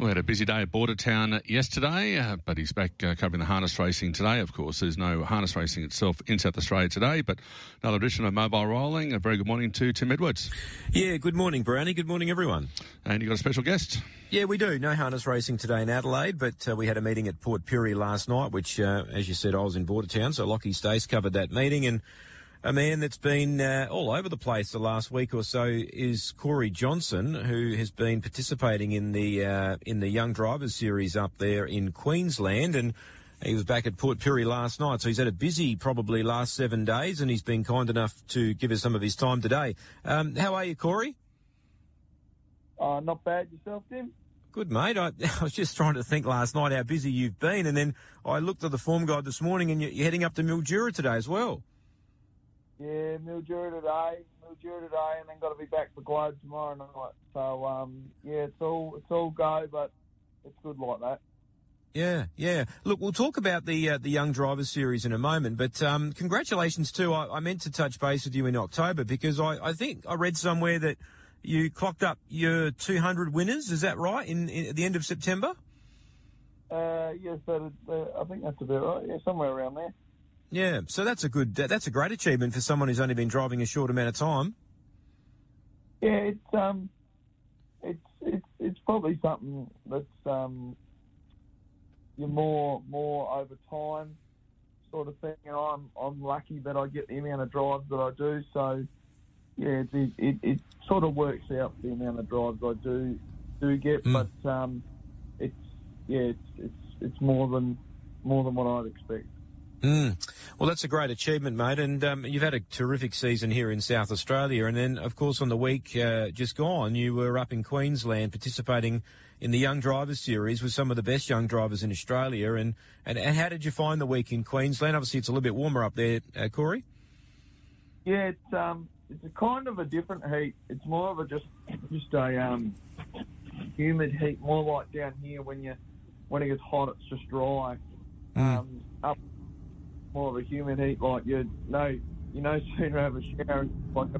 We had a busy day at Bordertown yesterday, uh, but he's back uh, covering the harness racing today. Of course, there's no harness racing itself in South Australia today, but another edition of Mobile Rolling. A very good morning to Tim Edwards. Yeah, good morning, Brownie. Good morning, everyone. And you got a special guest? Yeah, we do. No harness racing today in Adelaide, but uh, we had a meeting at Port Pirie last night, which, uh, as you said, I was in Bordertown, so Lockie Stace covered that meeting and a man that's been uh, all over the place the last week or so is Corey Johnson, who has been participating in the uh, in the Young Drivers Series up there in Queensland, and he was back at Port Pirie last night. So he's had a busy, probably last seven days, and he's been kind enough to give us some of his time today. Um, how are you, Corey? Uh, not bad yourself, Tim. Good, mate. I, I, was just trying to think last night how busy you've been, and then I looked at the form guide this morning, and you're heading up to Mildura today as well. Yeah, Mildura today, Mildura today, and then got to be back for Globe tomorrow night. So um, yeah, it's all it's all go, but it's good like that. Yeah, yeah. Look, we'll talk about the uh, the Young Drivers Series in a moment, but um, congratulations too. I, I, meant to touch base with you in October because I, I think I read somewhere that you clocked up your 200 winners. Is that right? In, in at the end of September? Uh, yes, that, uh, I think that's about right. Yeah, somewhere around there. Yeah, so that's a good, that's a great achievement for someone who's only been driving a short amount of time. Yeah, it's um, it's it's it's probably something that's um, you're more more over time sort of thing. And I'm I'm lucky that I get the amount of drives that I do. So yeah, it it, it sort of works out the amount of drives I do do get, mm. but um, it's yeah, it's it's it's more than more than what I'd expect. Mm. Well, that's a great achievement, mate. And um, you've had a terrific season here in South Australia. And then, of course, on the week uh, just gone, you were up in Queensland participating in the Young Drivers Series with some of the best young drivers in Australia. And, and, and how did you find the week in Queensland? Obviously, it's a little bit warmer up there, uh, Corey. Yeah, it's um, it's a kind of a different heat. It's more of a just just a um, humid heat, more like down here when you when it gets hot, it's just dry. Mm. Um, up more of a humid heat. Like you know, you know, sooner have a shower like a.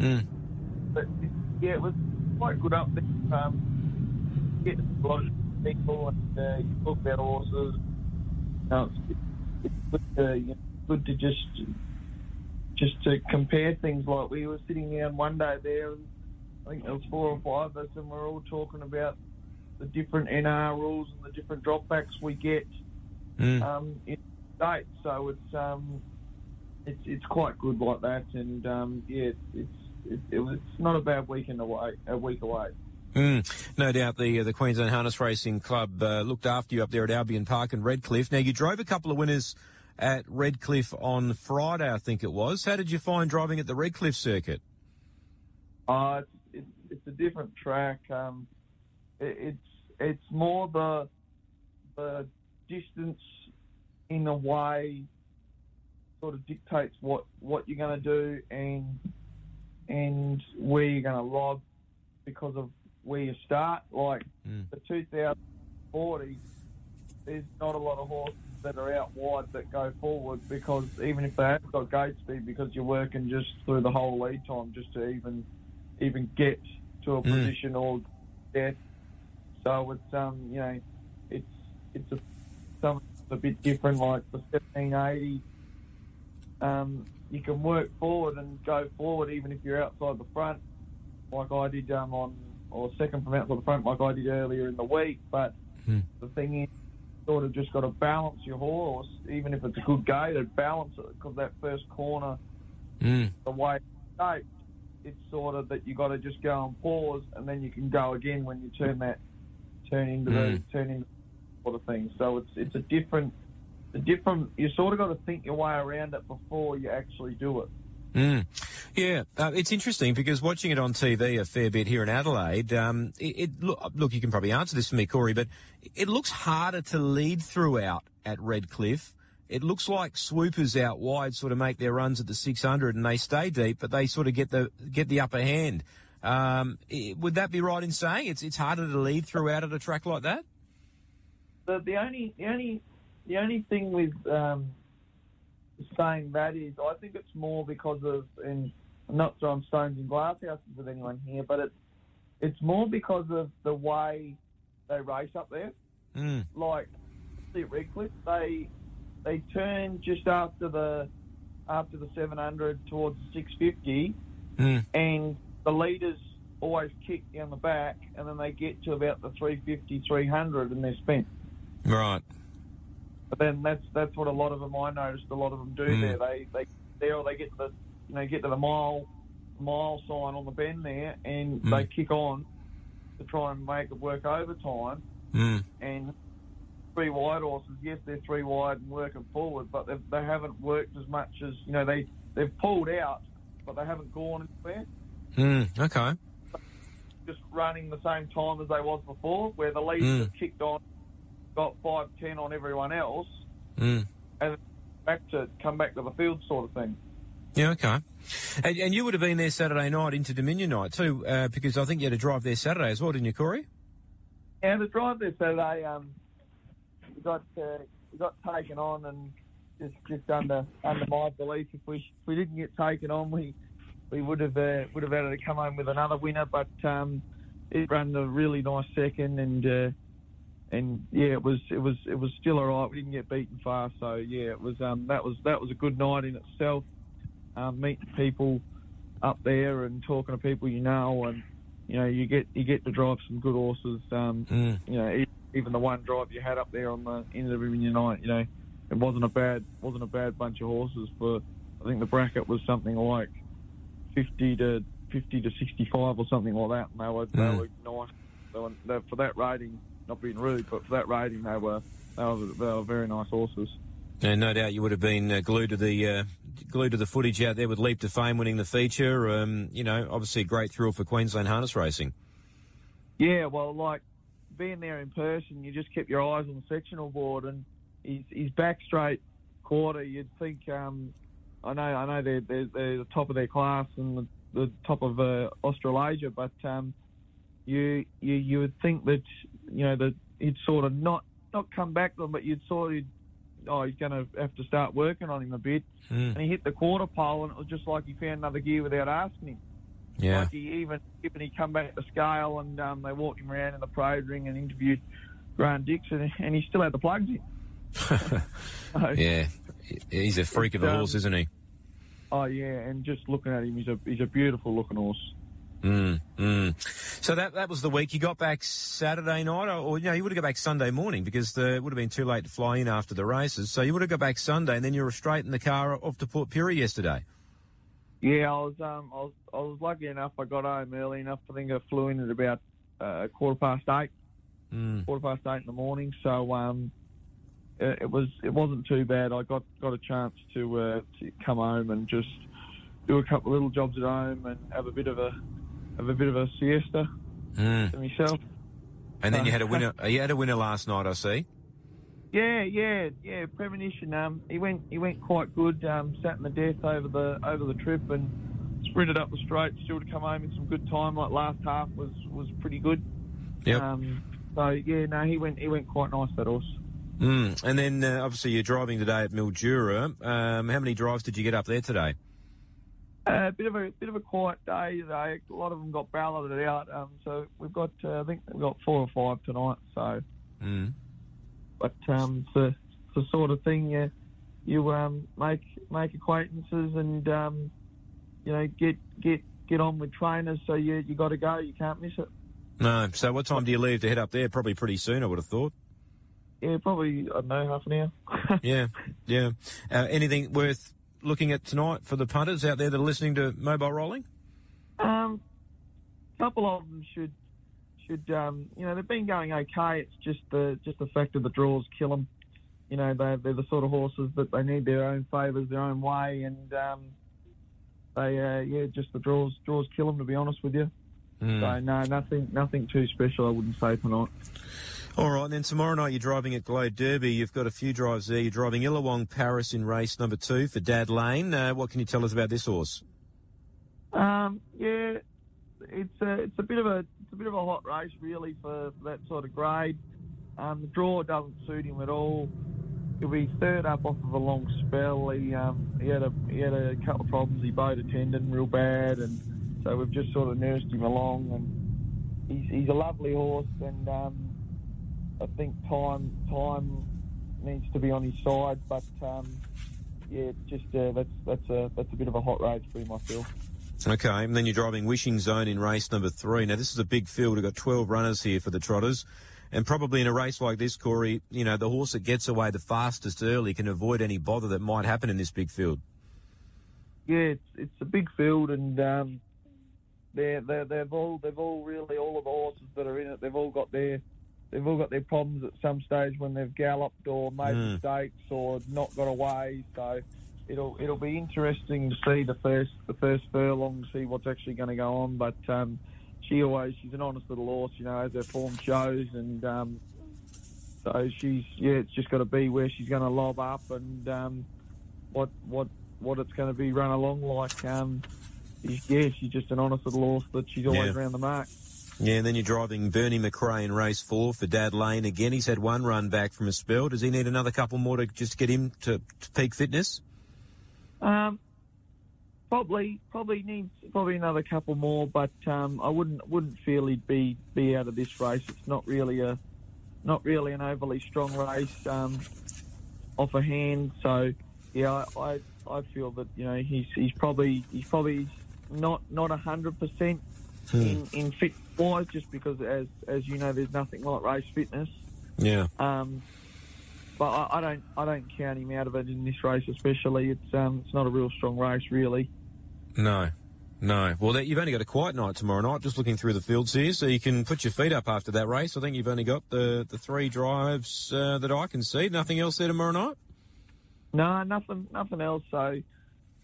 Mm. But yeah, it was quite good up there. Um, get a lot of people and uh, you talk about horses. You it's, it's good to, you know, good to just just to compare things. Like we were sitting down one day there, and I think there was four or five of us, and we are all talking about the different NR rules and the different dropbacks we get. Mm. Um, in, state. So it's um, it's it's quite good like that, and um, yeah, it's it's it, it's not a bad weekend away, a week away. Mm, no doubt the uh, the Queensland Harness Racing Club uh, looked after you up there at Albion Park and Redcliffe. Now you drove a couple of winners at Redcliffe on Friday, I think it was. How did you find driving at the Redcliffe circuit? Uh, it's, it's, it's a different track. Um, it, it's it's more the the distance in a way sort of dictates what, what you're going to do and and where you're going to lob because of where you start. Like mm. the 2040, there's not a lot of horses that are out wide that go forward because even if they have got gate speed, because you're working just through the whole lead time just to even even get to a mm. position or death. So it's um you know it's it's a something a bit different, like the 1780. Um, you can work forward and go forward even if you're outside the front, like I did um, on, or second from outside the front, like I did earlier in the week. But hmm. the thing is, sort of just got to balance your horse, even if it's a good gate, to balance it because that first corner, mm. the way it's shaped, it's sort of that you got to just go and pause, and then you can go again when you turn that turn into mm. the hmm. turn into sort of thing. So it's it's a different, a different. You sort of got to think your way around it before you actually do it. Mm. Yeah, uh, it's interesting because watching it on TV a fair bit here in Adelaide, um, it, it look, look, you can probably answer this for me, Corey, but it looks harder to lead throughout at Redcliffe. it looks like swoopers out wide sort of make their runs at the 600 and they stay deep, but they sort of get the get the upper hand. Um, i- would that be right in saying it's it's harder to lead throughout at a track like that? The, the only the only the only thing with um, saying that is I think it's more because of and I'm not throwing stones in glass houses with anyone here, but it's it's more because of the way they race up there. Mm. Like see at Redcliffe, they they turn just after the after the 700 towards the 650, Mm. and the leaders always kick down the back, and then they get to about the 350, 300, and they're spent. Right. But then that's that's what a lot of them I noticed. A lot of them do Mm. there. They they there or they get to the you know get to the mile mile sign on the bend there, and Mm. they kick on to try and make it work overtime. Mm. And three wide horses, yes, they're three wide and working forward, but they they haven't worked as much as you know they they've pulled out, but they haven't gone anywhere. Mm. Okay. Just running the same time as they was before, where the leaders Mm. have kicked on, got five ten on everyone else, Mm. and back to come back to the field sort of thing. Yeah, okay. And, and you would have been there Saturday night into Dominion night too, uh, because I think you had to drive there Saturday as well, didn't you, Corey? Yeah, the drive there Saturday, um, we got uh, we got taken on, and just just under under my belief, if we if we didn't get taken on, we we would have uh, would have had to come home with another winner. But um, it ran a really nice second, and uh, and yeah, it was it was it was still all right. We didn't get beaten far, so yeah, it was um, that was that was a good night in itself. Um, meeting people up there and talking to people you know, and you know you get you get to drive some good horses. Um, Mm. you know, even the one drive you had up there on the end of the Dominion night, you know, it wasn't a bad wasn't a bad bunch of horses. For I think the bracket was something like fifty to fifty to sixty five or something like that, and they were Mm. they were nice. They were, they, for that rating, not being rude, but for that rating, they were they were, they were very nice horses. And no doubt you would have been uh, glued to the uh, glued to the footage out there with Leap to Fame winning the feature. Um, you know, obviously a great thrill for Queensland harness racing. Yeah, well, like being there in person, you just kept your eyes on the sectional board, and his, his back straight quarter. You'd think, um, I know, I know they're, they're, they're the top of their class and the, the top of uh, Australasia, but um, you, you you would think that you know that he'd sort of not not come back to them, but you'd sort of oh he's going to have to start working on him a bit, Mm. and he hit the quarter pole, and it was just like he found another gear without asking him. Yeah. Like he even even he come back to scale and um, they walked him around in the parade ring and interviewed Grant Dixon and he still had the plugs in. So, yeah. He's a freak of a Um, horse, isn't he? Oh yeah, and just looking at him, he's a he's a beautiful looking horse. Mm, mm. So that that was the week. You got back Saturday night, or, or you know, you would have got back Sunday morning because the, it would have been too late to fly in after the races. So you would have got back Sunday, and then you were straight in the car off to Port Pirie yesterday. Yeah, I was um I was I was lucky enough. I got home early enough. I think I flew in at about uh, quarter past eight, Mm. quarter past eight in the morning. So um it, it was it wasn't too bad. I got got a chance to uh, to come home and just do a couple of little jobs at home and have a bit of a have a bit of a siesta Mm. to myself. And then you had a winner. You had a winner last night, I see. Yeah, yeah, yeah. Premonition. Um, he went he went quite good. Um, sat in the death over the over the trip and sprinted up the straight. Still to come home in some good time. Like last half was was pretty good. Yep. Um, so yeah, no, he went he went quite nice that horse. Mm. And then uh, obviously you're driving today at Mildura. Um, how many drives did you get up there today? A uh, bit of a bit of a quiet day today. A lot of them got balloted out. Um, so we've got uh, I think we've got four or five tonight. So, Mm. but um, it's the, it's the sort of thing you you um make make acquaintances and um, you know get get get on with trainers. So you you got to go. You can't miss it. No. So what time do you leave to head up there? Probably pretty soon, I would have thought. Yeah, probably I don't know half an hour. Yeah, yeah. Uh, anything worth looking at tonight for the punters out there that are listening to Mobile Rolling? Um, a couple of them should should um, you know they've been going okay. It's just the just the fact of the draws kill them. You know they they're the sort of horses that they need their own favours, their own way, and um, they uh, yeah just the draws draws kill them. To be honest with you, Mm. so no nothing nothing too special. I wouldn't say tonight. All right, and then tomorrow night you're driving at Globe Derby. You've got a few drives there. You're driving Illawong Paris in race number two for Dad Lane. Uh, what can you tell us about this horse? Um, yeah, it's a it's a bit of a it's a bit of a hot race really for, for that sort of grade. Um, the draw doesn't suit him at all. He'll be third up off of a long spell. He um, he had a he had a couple of problems. He bowed a tendon real bad, and so we've just sort of nursed him along. And he's he's a lovely horse, and um, I think time time needs to be on his side. But um, yeah, just uh, that's that's a that's a bit of a hot race for him, I feel. Okay, and then you're driving Wishing Zone in race number three. Now, this is a big field. We've got 12 runners here for the Trotters. And probably in a race like this, Corey, you know, the horse that gets away the fastest early can avoid any bother that might happen in this big field. Yeah, it's it's a big field, and um, they're, they're they've all they've all really all of the horses that are in it. They've all got their they've all got their problems at some stage when they've galloped or made Mm. mistakes or not got away. So it'll it'll be interesting to see the first the first furlong, see what's actually going to go on. But um, she always she's an honest little horse, you know, as her form shows, and um, so she's yeah, it's just got to be where she's going to lob up and um, what what what it's going to be run along like. Um, yeah, she's just an honest little horse, but she's always Yeah. around the mark. Yeah, and then you're driving Bernie McRae in race four for Dad Lane again. He's had one run back from a spell. Does he need another couple more to just get him to, to peak fitness? Um, probably, probably needs probably another couple more, but um, I wouldn't wouldn't feel he'd be be out of this race. It's not really a not really an overly strong race um, off a hand. So yeah, I, I I feel that you know he's he's probably he's probably not not a hundred percent in in fit wise, just because as as you know, there's nothing like race fitness. Yeah. Um, but I, I don't I don't count him out of it in this race, especially. It's um it's not a real strong race, really. No. No. Well, that, you've only got a quiet night tomorrow night, just looking through the fields here, so you can put your feet up after that race. I think you've only got the, the three drives uh, that I can see. Nothing else there tomorrow night? No, nothing nothing else. So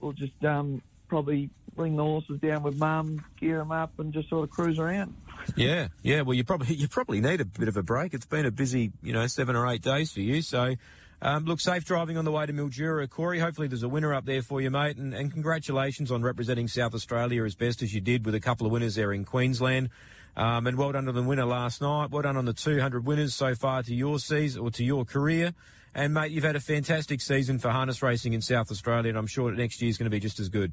we'll just um probably bring the horses down with mum, gear them up, and just sort of cruise around. Yeah, yeah. Well, you probably you probably need a bit of a break. It's been a busy, you know, seven or eight days for you. So, um, look, safe driving on the way to Mildura, Corey. Hopefully, there's a winner up there for you, mate. And, and congratulations on representing South Australia as best as you did with a couple of winners there in Queensland. Um, and well done on the winner last night. Well done on the 200 winners so far to your season or to your career. And mate, you've had a fantastic season for harness racing in South Australia, and I'm sure next year's going to be just as good.